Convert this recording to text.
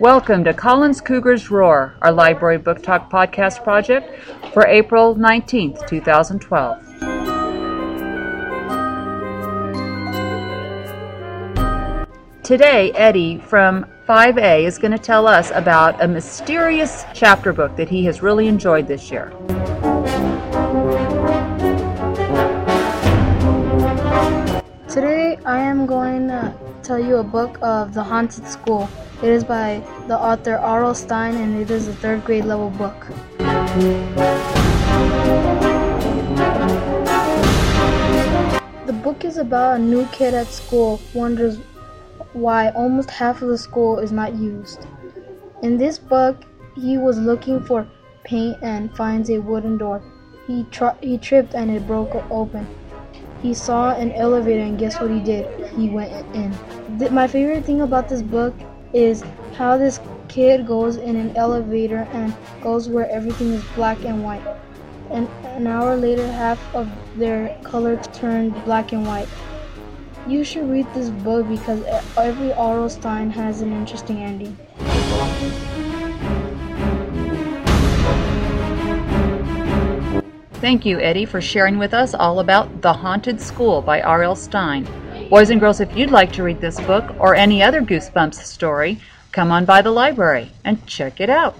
Welcome to Collins Cougars Roar, our library book talk podcast project for April 19th, 2012. Today, Eddie from 5A is going to tell us about a mysterious chapter book that he has really enjoyed this year. Today I am going to tell you a book of The Haunted School. It is by the author R.L. Stine and it is a third grade level book. The book is about a new kid at school wonders why almost half of the school is not used. In this book, he was looking for paint and finds a wooden door. He, tri- he tripped and it broke open. He saw an elevator and guess what he did? He went in. Th- my favorite thing about this book is how this kid goes in an elevator and goes where everything is black and white. And an hour later, half of their color turned black and white. You should read this book because every R.L. Stine has an interesting ending. Thank you, Eddie, for sharing with us all about The Haunted School by R.L. Stine. Boys and girls, if you'd like to read this book or any other Goosebumps story, come on by the library and check it out.